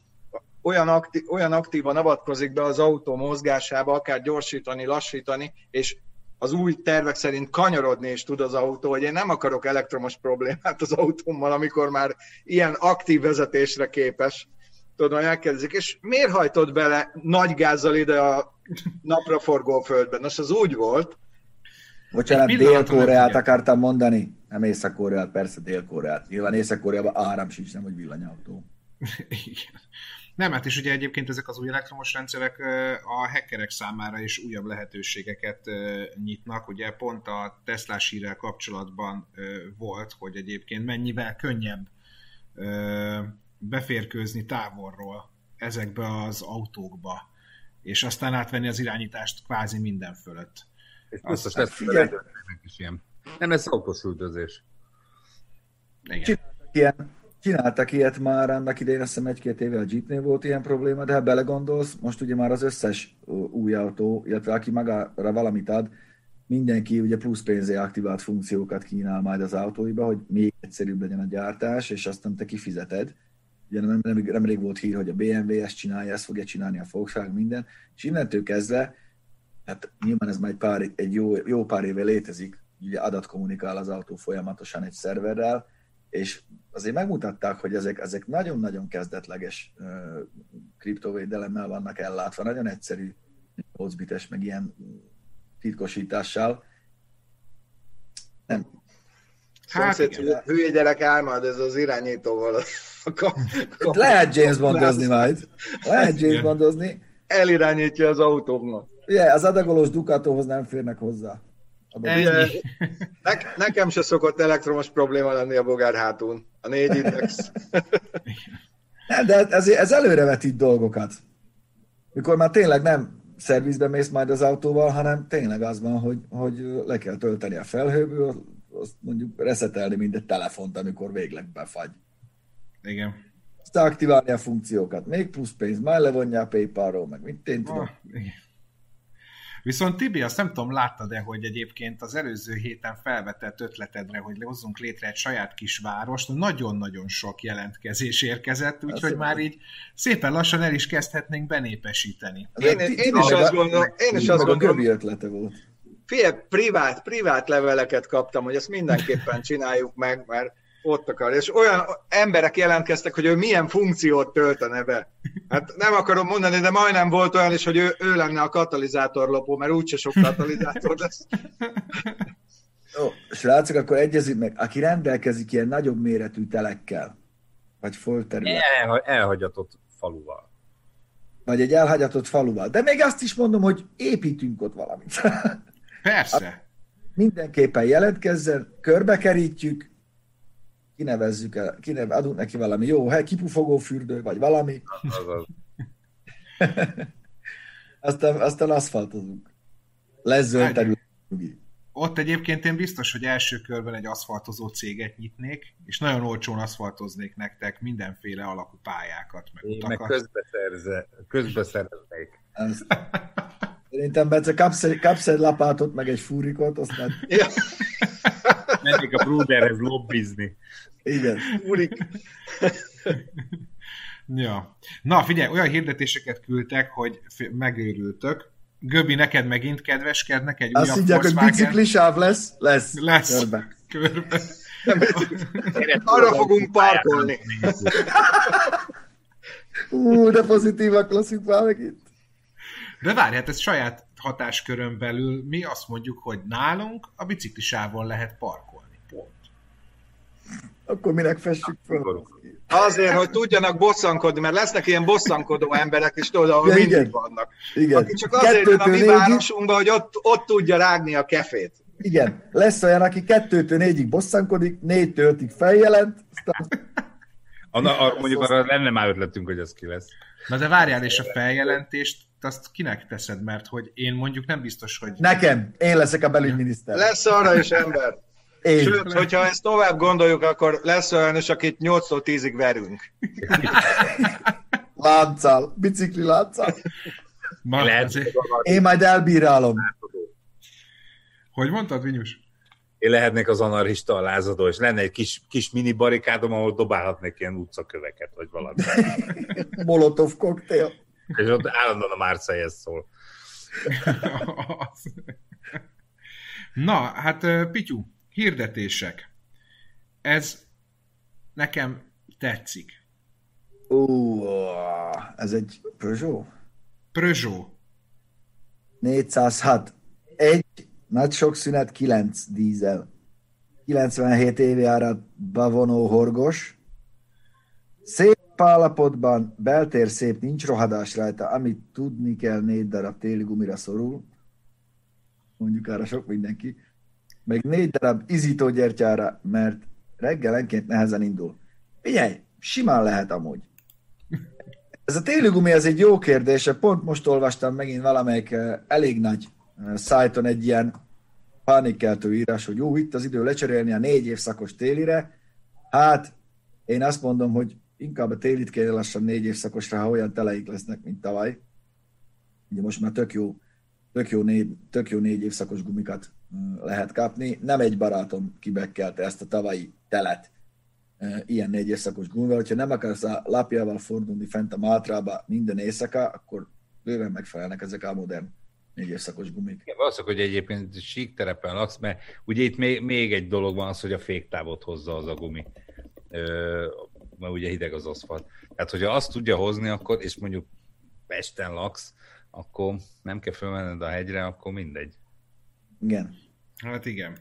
olyan, aktív, olyan aktívan avatkozik be az autó mozgásába, akár gyorsítani, lassítani, és az új tervek szerint kanyarodni is tud az autó, hogy én nem akarok elektromos problémát az autómmal, amikor már ilyen aktív vezetésre képes. Tudom, hogy elkezdik, és miért hajtod bele nagy gázzal ide a napraforgó földben? Nos, az úgy volt. Bocsánat, Dél-Koreát akartam mondani. Nem Észak-Koreát, persze Dél-Koreát. Nyilván Észak-Koreában áram sincs, nem, hogy villanyautó. Igen. Nem, hát és ugye egyébként ezek az új elektromos rendszerek a hackerek számára is újabb lehetőségeket nyitnak. Ugye pont a Tesla hírrel kapcsolatban volt, hogy egyébként mennyivel könnyebb beférkőzni távolról ezekbe az autókba, és aztán átvenni az irányítást kvázi minden fölött. És azt, azt, azt is ilyen. Nem lesz autós üldözés. Igen. Ilyen Csináltak ilyet már annak idején, azt hiszem egy-két éve a Jeepnél volt ilyen probléma, de ha belegondolsz, most ugye már az összes új autó, illetve aki magára valamit ad, mindenki ugye plusz pénzé aktivált funkciókat kínál majd az autóiba, hogy még egyszerűbb legyen a gyártás, és aztán te kifizeted. Ugye nem, nem, nemrég volt hír, hogy a BMW ezt csinálja, ezt fogja csinálni a Volkswagen, minden, és innentől kezdve, hát nyilván ez már egy, pár, egy jó, jó pár éve létezik, ugye adatkommunikál az autó folyamatosan egy szerverrel, és azért megmutatták, hogy ezek, ezek nagyon-nagyon kezdetleges uh, kriptovédelemmel vannak ellátva, nagyon egyszerű 8 bites, meg ilyen titkosítással. Nem. Hát, Szomszéd, hülye gyerek álmad, ez az irányítóval. Lehet James Bondozni majd. Lehet James Bondozni. elirányítja az autómat. Ugye, az adagolós Ducatóhoz nem férnek hozzá. Ugye, ne, nekem se szokott elektromos probléma lenni a bogár hátún. A négy index. nem, de ez, ez előrevetít dolgokat. Mikor már tényleg nem szervizbe mész majd az autóval, hanem tényleg az van, hogy, hogy le kell tölteni a felhőből, azt mondjuk reszetelni mindegy telefont, amikor végleg befagy. Igen. Aztán aktiválni a funkciókat. Még plusz pénz, már levonja a Paypal-ról, meg mit én tudom. Ah, Viszont Tibi, azt nem tudom, láttad-e, hogy egyébként az előző héten felvetett ötletedre, hogy hozzunk létre egy saját kis várost, nagyon-nagyon sok jelentkezés érkezett, úgyhogy már így szépen lassan el is kezdhetnénk benépesíteni. Én, én, én is azt gondolom, én is azt gondolom, ötlete volt. Figyelj, privát, privát leveleket kaptam, hogy ezt mindenképpen csináljuk meg, mert ott akar. És olyan emberek jelentkeztek, hogy ő milyen funkciót töltene be. Hát nem akarom mondani, de majdnem volt olyan is, hogy ő, ő lenne a katalizátorlopó, mert úgyse sok katalizátor lesz. Jó, srácok, akkor egyezik meg, aki rendelkezik ilyen nagyobb méretű telekkel, vagy folterület. El, elhagyatott faluval. Vagy egy elhagyatott faluval. De még azt is mondom, hogy építünk ott valamit. Persze. Mindenképpen jelentkezzen, körbekerítjük, kinevezzük el, kineve, adunk neki valami jó hely, kipufogó fürdő, vagy valami. aztán, aztán aszfaltozunk. Lesz zöld terület. Ott egyébként én biztos, hogy első körben egy aszfaltozó céget nyitnék, és nagyon olcsón aszfaltoznék nektek mindenféle alakú pályákat, meg Én utakat. meg közbeszerze, közbeszereznék. Szerintem Bence kapsz egy, kapsz egy lapátot, meg egy fúrikot, aztán... Ja. Mennék a Bruderhez lobbizni. Igen. Fúrik. ja. Na, figyelj, olyan hirdetéseket küldtek, hogy megőrültök. Göbi, neked megint kedveskednek egy Azt újabb Azt hogy biciklisáv lesz? Lesz. Lesz. Körbe. Körbe. Arra fogunk parkolni. Ú, de pozitívak leszünk már megint. De várj, hát ez saját hatáskörön belül mi azt mondjuk, hogy nálunk a biciklisávon lehet parkolni. Akkor minek fessük fel? Azért, hogy tudjanak bosszankodni, mert lesznek ilyen bosszankodó emberek, és tudod, ahol ja, mindig vannak. Igen. Aki csak azért jön a mi városunkba, hogy ott, ott tudja rágni a kefét. Igen, lesz olyan, aki kettőtől négyig bosszankodik, négytől ötig feljelent, aztán... Anna, a, mondjuk arra lenne már ötletünk, hogy ez ki lesz. Na de várjál, és a feljelentést azt kinek teszed, mert hogy én mondjuk nem biztos, hogy... Nekem, én leszek a belügyminiszter. Lesz arra is ember. Én. Sőt, hogyha ezt tovább gondoljuk, akkor lesz olyan is, akit 8-tól 10-ig verünk. lánccal, bicikli lánccal. Lehet. Én majd elbírálom. Hogy mondtad, Vinyus? Én lehetnék az anarchista a lázadó, és lenne egy kis, kis mini barikádom, ahol dobálhatnék ilyen utcaköveket, vagy valami. Molotov koktél. És ott állandóan a Márcájhez szól. Na, hát Pityu, hirdetések. Ez nekem tetszik. Ó, ez egy Peugeot? Peugeot. 406. Egy nagy sok szünet, 9 dízel. 97 évi árat bevonó horgos. Szép állapotban, beltér szép, nincs rohadás rajta, amit tudni kell, négy darab téli gumira szorul. Mondjuk arra sok mindenki meg négy darab izítógyertyára, mert reggelenként nehezen indul. Figyelj, simán lehet amúgy. Ez a téli gumi, ez egy jó kérdés, pont most olvastam megint valamelyik eh, elég nagy eh, szájton egy ilyen pánikkeltő írás, hogy jó, itt az idő lecserélni a négy évszakos télire. Hát, én azt mondom, hogy inkább a télit kéne lassan négy évszakosra, ha olyan teleik lesznek, mint tavaly. Ugye most már tök jó, tök jó, négy, tök jó négy évszakos gumikat lehet kapni. Nem egy barátom kibekkelte ezt a tavalyi telet ilyen négy éjszakos gumival. hogyha nem akarsz a lapjával fordulni fent a Mátrába minden éjszaka, akkor bőven megfelelnek ezek a modern négy éjszakos gumik. Igen, valószínűleg, hogy egyébként sík terepen laksz, mert ugye itt még, még egy dolog van az, hogy a féktávot hozza az a gumi. Ö, mert ugye hideg az aszfalt. Tehát, hogyha azt tudja hozni, akkor, és mondjuk Pesten laksz, akkor nem kell fölmenned a hegyre, akkor mindegy. Igen. Hát igen.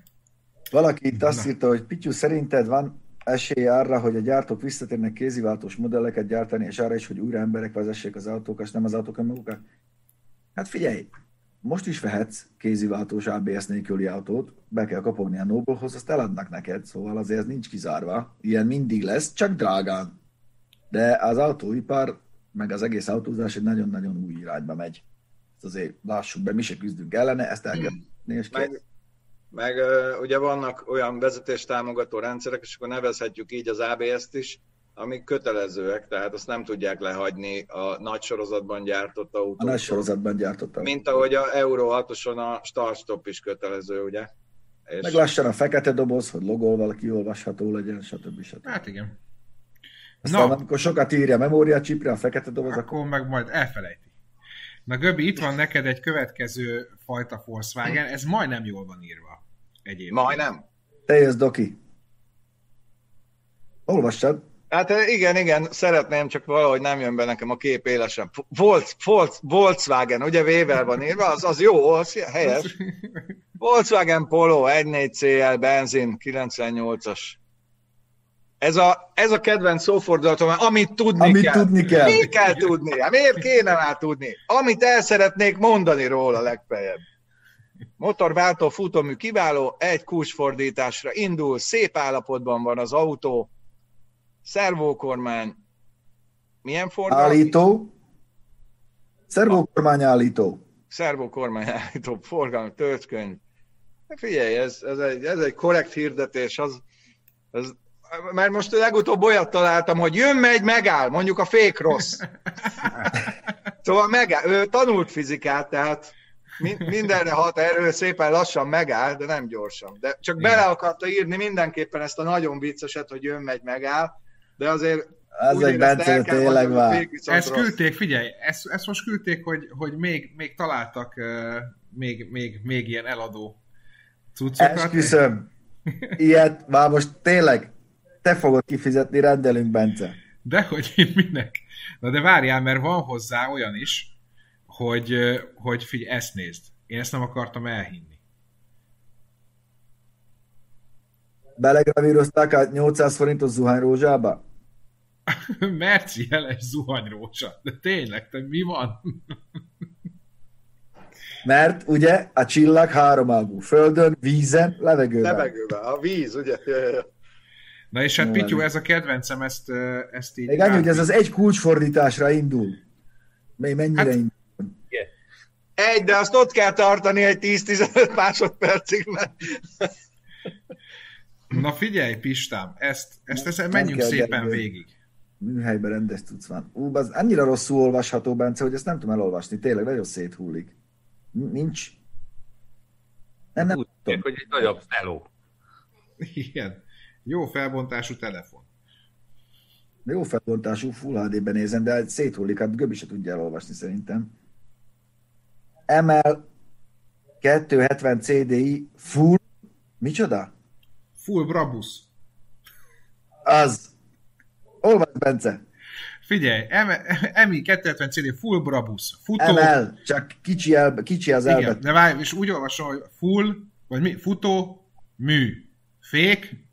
Valaki itt azt írta, hogy Pityu, szerinted van esély arra, hogy a gyártók visszatérnek kéziváltós modelleket gyártani, és arra is, hogy újra emberek vezessék az autókat, és nem az autók önmagukat? Hát figyelj, most is vehetsz kéziváltós ABS nélküli autót, be kell kapogni a Noblehoz, azt eladnak neked, szóval azért ez nincs kizárva. Ilyen mindig lesz, csak drágán. De az autóipar, meg az egész autózás egy nagyon-nagyon új irányba megy. Ezt azért lássuk be, mi se küzdünk ellene, ezt el kell és meg, meg uh, ugye vannak olyan vezetéstámogató rendszerek, és akkor nevezhetjük így az ABS-t is, amik kötelezőek, tehát azt nem tudják lehagyni a nagy sorozatban gyártott autók. A nagy sorozatban gyártott autók. Mint ahogy a Euro 6-oson a start-stop is kötelező, ugye? És... Meg lassan a fekete doboz, hogy logolval kiolvasható legyen, stb. stb. Hát igen. Aztán no. amikor sokat írja a memória csipre, a fekete doboz, akkor, akkor meg majd elfelejti. Na Göbi, itt van neked egy következő fajta Volkswagen, ez majdnem jól van írva. Egyébként. Majdnem. Te jössz, Doki. Olvassad. Hát eh, igen, igen, szeretném, csak valahogy nem jön be nekem a kép élesen. Volts, Volts, Volkswagen, ugye Vével van írva, az, az jó, az helyes. Volkswagen Polo 1.4 CL benzin 98-as. Ez a, ez a kedvenc szófordulatom, amit tudni amit kell. tudni kell. Mi kell tudni? Hát miért kéne már tudni? Amit el szeretnék mondani róla legfeljebb. Motorváltó futómű kiváló, egy kulcsfordításra indul, szép állapotban van az autó, szervókormány, milyen forgalmi? Állító. Szervókormány állító. Szervókormány állító, forgalmi, töltkönyv. Figyelj, ez, ez, egy, ez egy korrekt hirdetés, az, ez, mert most legutóbb olyat találtam, hogy jön, megy, megáll, mondjuk a fék rossz. Szóval megáll, ő tanult fizikát, tehát mindenre hat erő, szépen lassan megáll, de nem gyorsan. De csak Igen. bele akarta írni mindenképpen ezt a nagyon vicceset, hogy jön, megy, megáll, de azért ez egy Bence, tényleg vár. Ezt küldték, figyelj, ezt, ezt most küldték, hogy, hogy még, még találtak uh, még, még, még ilyen eladó cuccokat. Esküszöm. Ilyet már most tényleg te fogod kifizetni, rendelünk, Bence. Dehogy én minek? Na de várjál, mert van hozzá olyan is, hogy, hogy figyelj, ezt nézd. Én ezt nem akartam elhinni. Belegravírozták a 800 forintos zuhanyrózsába? Merci jeles zuhanyrózsa. De tényleg, te mi van? Mert ugye a csillag háromágú. Földön, vízen, levegőben. Levegőben, a víz, ugye? Na és hát Pityu, ez a kedvencem, ezt, ezt így... Még annyi, hogy ez az egy kulcsfordításra indul. Még mennyire hát, indul? Egy, de azt ott kell tartani egy 10-15 másodpercig, mert... Na figyelj, Pistám, ezt, ezt, ezt menjünk szépen gyerünk. végig. Műhelyben rendes tudsz van. Ú, az annyira rosszul olvasható, Bence, hogy ezt nem tudom elolvasni. Tényleg nagyon széthullik. Nincs. Nem, nem Úgy, tudom. hogy egy nagyobb szeló. Igen. Jó felbontású telefon. Jó felbontású Full HD-ben nézem, de széthullik, hát Göbi se tudja elolvasni szerintem. ML 270 CDI Full, micsoda? Full Brabus. Az. Olvasd, Bence. Figyelj, MI 270 CD Full Brabus. Futó... ML, csak kicsi, el, kicsi az elbet. Igen, de várj, és úgy olvasom, hogy full, vagy mi? Futó, mű. Fék,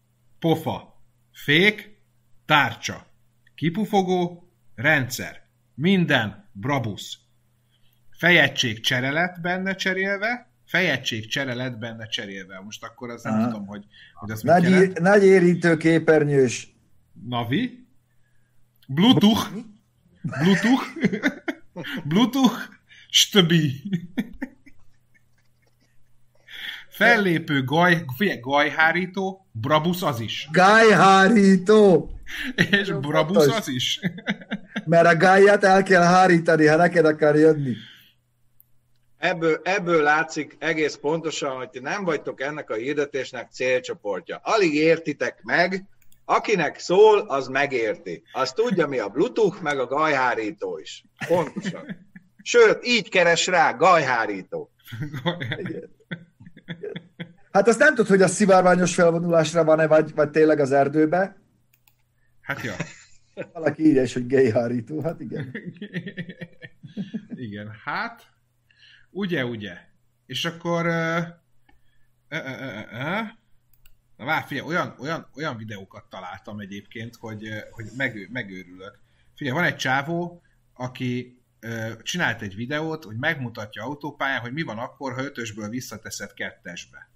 pofa, fék, tárcsa, kipufogó, rendszer, minden, brabusz. Fejegység csere lett benne cserélve, fejegység csere lett benne cserélve. Most akkor az nem Aha. tudom, hogy, hogy az nagy, mit nagy érintő képernyős. Navi. Bluetooth. Bluetooth. Bluetooth. Stöbi. Fellépő gaj, figyelj, gajhárító, Brabus az is. Gajhárító! És Brabus az is. Mert a gáját el kell hárítani, ha neked akar jönni. Ebből, ebből látszik egész pontosan, hogy ti nem vagytok ennek a hirdetésnek célcsoportja. Alig értitek meg, akinek szól, az megérti. Az tudja, mi a Bluetooth, meg a gajhárító is. Pontosan. Sőt, így keres rá, gajhárító. Hát azt nem tudod, hogy a szivárványos felvonulásra van-e, vagy, vagy tényleg az erdőbe. Hát ja. Valaki írja is, hogy gejhárító, hát igen. igen, hát, ugye, ugye. És akkor... Uh, uh, uh, uh, Na várj, figyelj, olyan, olyan, olyan videókat találtam egyébként, hogy, hogy megő, megőrülök. Figyelj, van egy csávó, aki ö, csinált egy videót, hogy megmutatja autópályán, hogy mi van akkor, ha ötösből visszateszed kettesbe.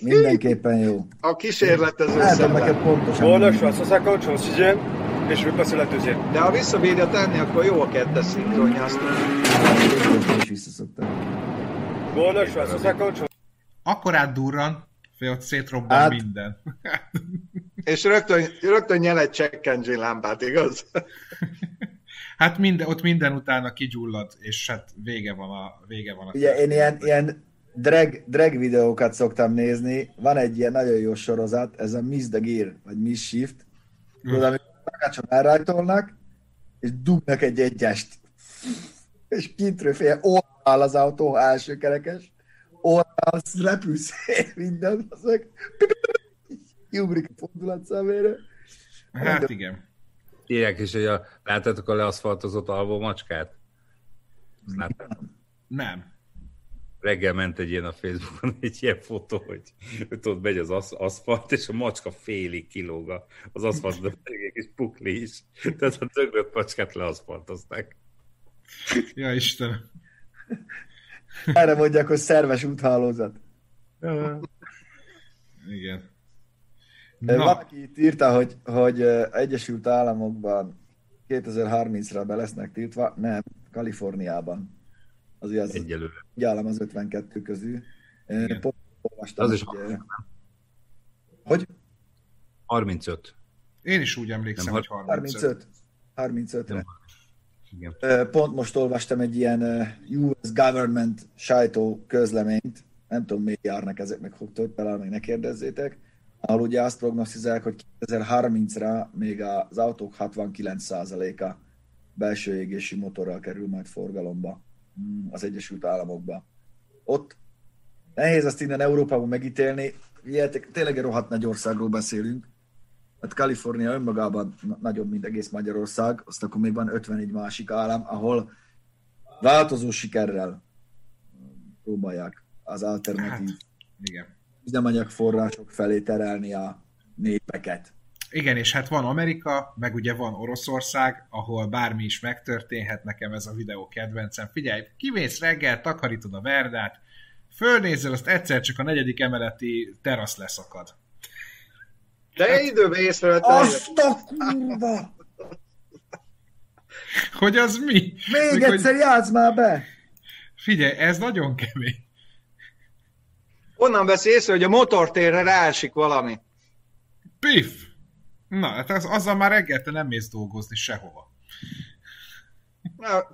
Mindenképpen jó. A kísérletező Hát, szemben. neked pontosan. Bon, là, je suis à 150, je suis en sixième, et je vais passer la deuxième. De ha visszabírja tenni, akkor jó a kettes szinkronja. Azt is visszaszoktam. Bon, là, je suis à 150, je suis Akkor átdurran, hogy ott szétrobban Hát- minden. És rögtön, rögtön nyel egy check engine lámpát, igaz? Hát minden, ott minden utána kigyullad, és hát vége van a, vége van a Ugye én ilyen, ilyen drag, drag videókat szoktam nézni. Van egy ilyen nagyon jó sorozat, ez a Miss the Gear, vagy Miss Shift. Tudod, amikor rakácson elrajtolnak, és dugnak egy egyest. És kintről fél orrál az autó, első kerekes. Orrál, repülszél, minden. Azok. Kiugrik a fordulat szemére. Hát igen. Írják is, hogy a, láttátok a leaszfaltozott alvó macskát? Azt láttátok? Nem. Reggel ment egy ilyen a Facebookon, egy ilyen fotó, hogy ott megy az asz, aszfalt, és a macska félig kilóg a- az aszfalt, de egy kis pukli is. Tehát a döglött macskát leaszfaltozták. Ja Istenem. Erre mondják, hogy szerves úthálózat. Igen. Na. Valaki itt írta, hogy, hogy Egyesült Államokban 2030-ra be lesznek tiltva. Nem, Kaliforniában. Azért az Egyelőre. egy állam az 52 közül. Igen. Pont olvastam, Az is hogy, ö, hogy? 35. én is úgy emlékszem, Nem, hogy 35. 35. 35-re. Nem. Igen. Pont most olvastam egy ilyen US government sajtó közleményt, nem tudom, miért járnak ezek, meg tört talán még ne kérdezzétek, ahol ugye azt prognosztizálják, hogy 2030-ra még az autók 69%-a belső égési motorral kerül majd forgalomba az Egyesült Államokba. Ott nehéz azt innen Európában megítélni, Ilyetek, tényleg egy rohadt nagy országról beszélünk, Hát Kalifornia önmagában na- nagyobb, mint egész Magyarország, azt akkor még van 51 másik állam, ahol változó sikerrel próbálják az alternatív Hát. Igen. üzemanyagforrások felé terelni a népeket. Igen, és hát van Amerika, meg ugye van Oroszország, ahol bármi is megtörténhet, nekem ez a videó kedvencem. Figyelj, kimész reggel, takarítod a verdát, fölnézel, azt egyszer csak a negyedik emeleti terasz leszakad. De időben észrevettem, hogy Azt a kurva! Hogy az mi? Még Meg, egyszer hogy, játsz már be! figyelj, ez nagyon kemény. onnan veszi észre, hogy a motortérre ráesik valami. Piff! Na, hát az, azzal már reggel te nem mész dolgozni sehova. Na,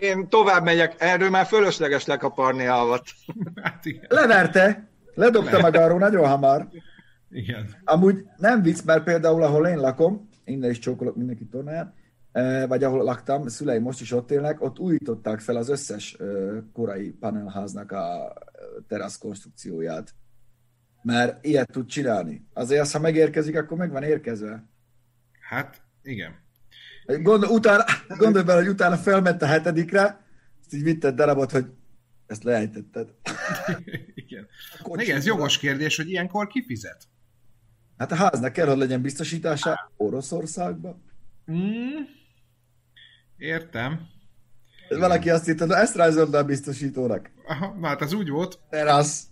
én tovább megyek, erről már fölösleges lekaparni a havat. Hát igen. Leverte! Ledobta magáról nagyon hamar. igen. Amúgy nem vicc, mert például ahol én lakom, innen is csókolok mindenki tornáján, eh, vagy ahol laktam, szüleim most is ott élnek, ott újították fel az összes eh, korai panelháznak a eh, terasz konstrukcióját. Mert ilyet tud csinálni. Azért az, ha megérkezik, akkor meg van érkezve. Hát igen. Gondol, utána, gondolj bele, hogy utána felment a hetedikre, azt így vitt egy darabot, hogy ezt lejtetted. igen. Igen, ez jogos kérdés, hogy ilyenkor kifizet. Hát a háznak kell, hogy legyen biztosítása Oroszországban. Mm, értem. Valaki azt írta, na ezt rajzold a biztosítónak. Aha, hát az úgy volt. Terasz.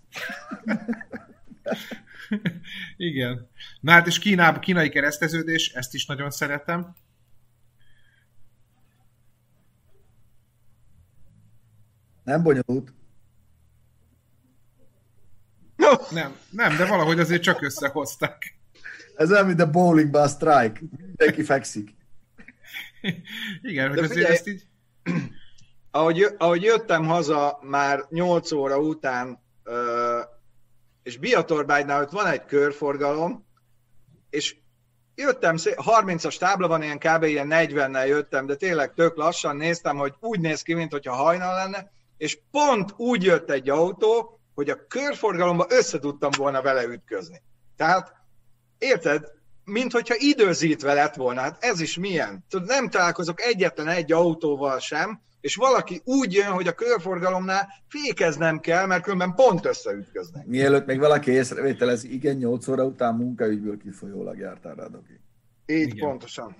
Igen. Na hát és Kínában, kínai kereszteződés, ezt is nagyon szeretem. Nem bonyolult. Nem, nem, de valahogy azért csak összehozták. Ez olyan, mint a bowlingban a strike. Mindenki fekszik. Igen, hogy De azért figyelj- ezt így... Ahogy, ahogy jöttem haza már 8 óra után, ö, és Biatorbánynál ott van egy körforgalom, és jöttem, szé- 30-as tábla van, ilyen kb. ilyen 40-nel jöttem, de tényleg tök lassan néztem, hogy úgy néz ki, mintha hajnal lenne, és pont úgy jött egy autó, hogy a körforgalomba össze tudtam volna vele ütközni. Tehát, érted? Mint hogyha időzítve lett volna. Hát ez is milyen. Tudod, nem találkozok egyetlen egy autóval sem, és valaki úgy jön, hogy a körforgalomnál fékeznem kell, mert különben pont összeütköznek. Mielőtt még valaki észrevételez, igen, 8 óra után munkaügyből kifolyólag jártál rá, Doki. Így igen. pontosan.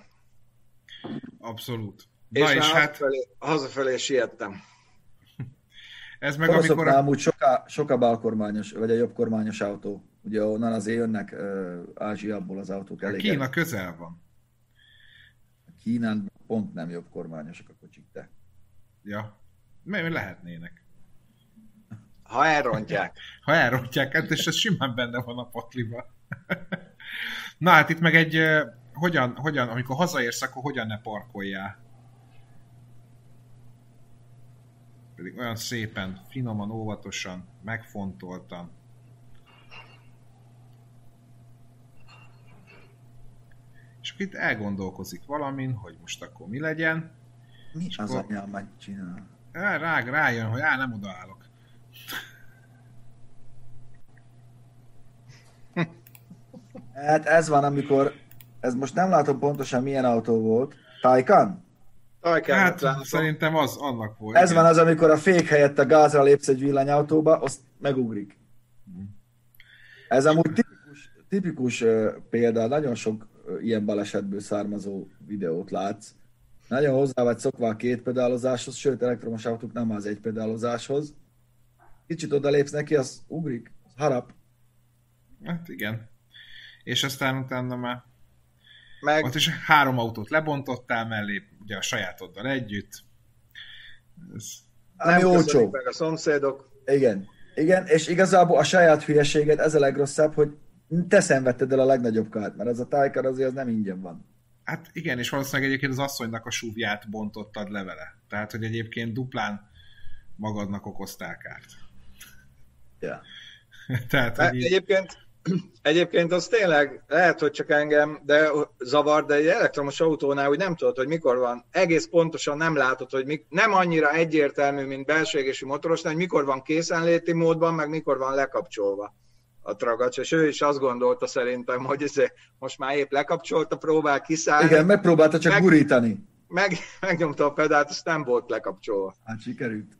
Abszolút. Na és, és hát... hazafelé, hazafelé siettem. Ez meg amikor... A... amúgy soká, soká balkormányos, vagy a jobb kormányos autó. Ugye onnan azért jönnek uh, Ázsiából az autók elég. Kína közel van. Kínán pont nem jobb kormányosok a kocsik, de. Ja, mi lehetnének. Ha elrontják. ha elrontják, hát és ez simán benne van a pakliba. Na hát itt meg egy, hogyan, hogyan, amikor hazaérsz, akkor hogyan ne parkoljál? Pedig olyan szépen, finoman, óvatosan, megfontoltan. És akkor itt elgondolkozik valamin, hogy most akkor mi legyen. Mi és az anyám megcsinál? Rá, rájön, hogy á, nem odaállok. Hát ez van, amikor, ez most nem látom pontosan milyen autó volt. Taycan? Taycan. Hát látom. szerintem az annak volt. Ez igen. van az, amikor a fék helyett a gázra lépsz egy villanyautóba, azt megugrik. Ez amúgy tipikus, tipikus példa, nagyon sok ilyen balesetből származó videót látsz. Nagyon hozzá vagy szokva a két pedálozáshoz, sőt, elektromos autók nem az egy pedálozáshoz. Kicsit odalépsz neki, az ugrik, az harap. Hát igen. És aztán utána már meg... Ott is három autót lebontottál mellé, ugye a sajátoddal együtt. Ez... Nem olcsó. Meg a szomszédok. Igen. Igen, és igazából a saját hülyeséged, ez a legrosszabb, hogy te szenvedted el a legnagyobb kárt, mert ez a tájkar azért az nem ingyen van. Hát igen, és valószínűleg egyébként az asszonynak a súvját bontottad levele. Tehát, hogy egyébként duplán magadnak okoztál kárt. Ja. Tehát, hogy így... Egyébként Egyébként az tényleg, lehet, hogy csak engem, de zavar, de egy elektromos autónál úgy nem tudod, hogy mikor van. Egész pontosan nem látod, hogy mik, nem annyira egyértelmű, mint belső égési motorosnál, hogy mikor van készenléti módban, meg mikor van lekapcsolva a tragacs, és ő is azt gondolta szerintem, hogy ez most már épp lekapcsolta, próbál kiszállni. Igen, megpróbálta csak meg, gurítani. Meg, megnyomta a pedált, és nem volt lekapcsolva. Hát sikerült.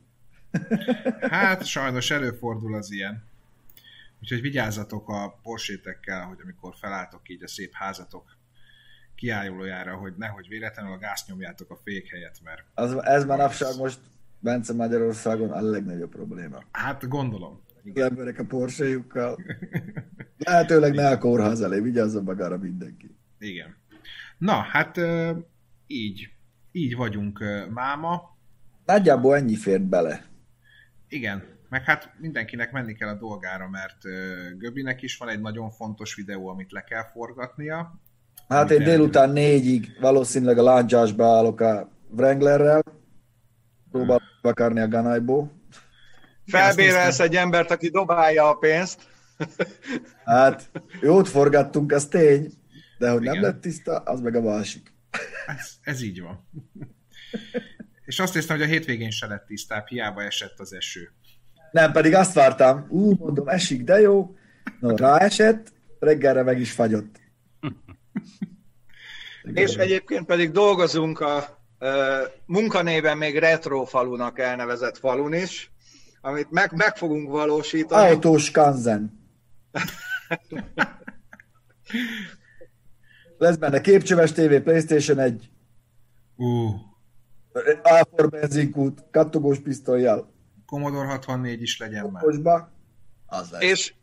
hát sajnos előfordul az ilyen. Úgyhogy vigyázzatok a porsétekkel, hogy amikor felálltok így a szép házatok kiállójára, hogy nehogy véletlenül a gáz nyomjátok a fék helyet, mert... Az, ez manapság most Bence Magyarországon a legnagyobb probléma. Hát gondolom. Az emberek a porséjukkal. Lehetőleg ne a kórház elé, vigyázzon magára mindenki. Igen. Na, hát így. Így vagyunk máma. Nagyjából ennyi fért bele. Igen, meg hát mindenkinek menni kell a dolgára, mert Göbinek is van egy nagyon fontos videó, amit le kell forgatnia. Hát én délután négyig valószínűleg a láncsásba állok a Wranglerrel, próbálok akarni a Ganajból. Felbérelsz egy embert, aki dobálja a pénzt. Hát, jót forgattunk, ez tény, de hogy Igen. nem lett tiszta, az meg a másik. Ez, ez így van. És azt hiszem, hogy a hétvégén se lett tisztább, hiába esett az eső. Nem, pedig azt vártam, ú, mondom, esik, de jó. No, ráesett, reggelre meg is fagyott. És egyébként pedig dolgozunk a uh, munkanében még retro falunak elnevezett falun is, amit meg, meg fogunk valósítani. Autós Kanzen. Lesz benne képcsöves TV, Playstation 1. Uh. A4 benzinkút, kattogós pisztolyjal. Commodore 64 is legyen már. Az lesz. És,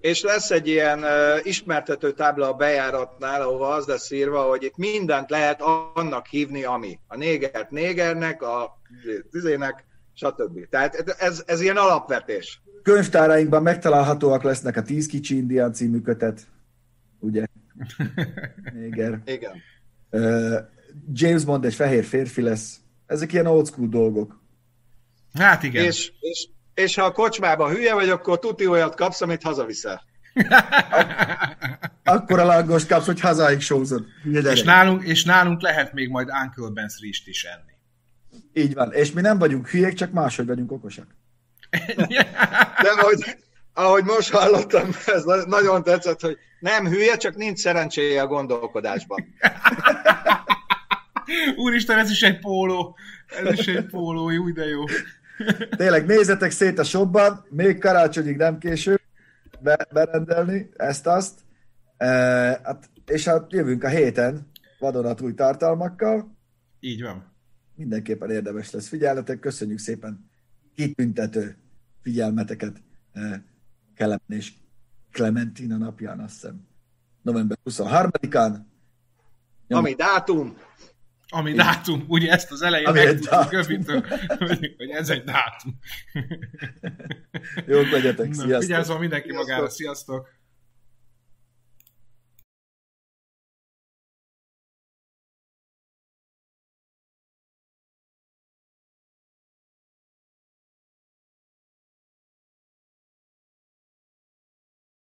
és lesz egy ilyen uh, ismertető tábla a bejáratnál, ahova az lesz írva, hogy itt mindent lehet annak hívni, ami. A négert négernek, a tüzének, stb. Tehát ez, ez ilyen alapvetés. Könyvtárainkban megtalálhatóak lesznek a 10 kicsi indián című kötet, ugye? Néger. Igen. Uh, James Bond egy fehér férfi lesz. Ezek ilyen old school dolgok. Hát igen. És, és, és ha a kocsmában hülye vagy, akkor tuti olyat kapsz, amit hazaviszel. akkor a lángos kapsz, hogy hazáig sózod. És nálunk, és nálunk lehet még majd Uncle Ben's rist is enni. Így van. És mi nem vagyunk hülyék, csak máshogy vagyunk okosak. De hogy, ahogy most hallottam, ez nagyon tetszett, hogy nem hülye, csak nincs szerencséje a gondolkodásban. Úristen, ez is egy póló. Ez is egy póló, jó, de jó. Tényleg nézzetek szét a shopban, még karácsonyig nem késő be, berendelni ezt-azt. E, hát, és hát jövünk a héten vadonatúj tartalmakkal. Így van. Mindenképpen érdemes lesz figyelnetek. Köszönjük szépen kitüntető figyelmeteket e, Kelemen és Clementina napján, azt hiszem. November 23-án. Ami dátum. Ami dátum, ugye ezt az elején megtudtuk Göfitől, hogy, hogy ez egy dátum. Jók legyetek, sziasztok! Vigyázzon mindenki magára, sziasztok!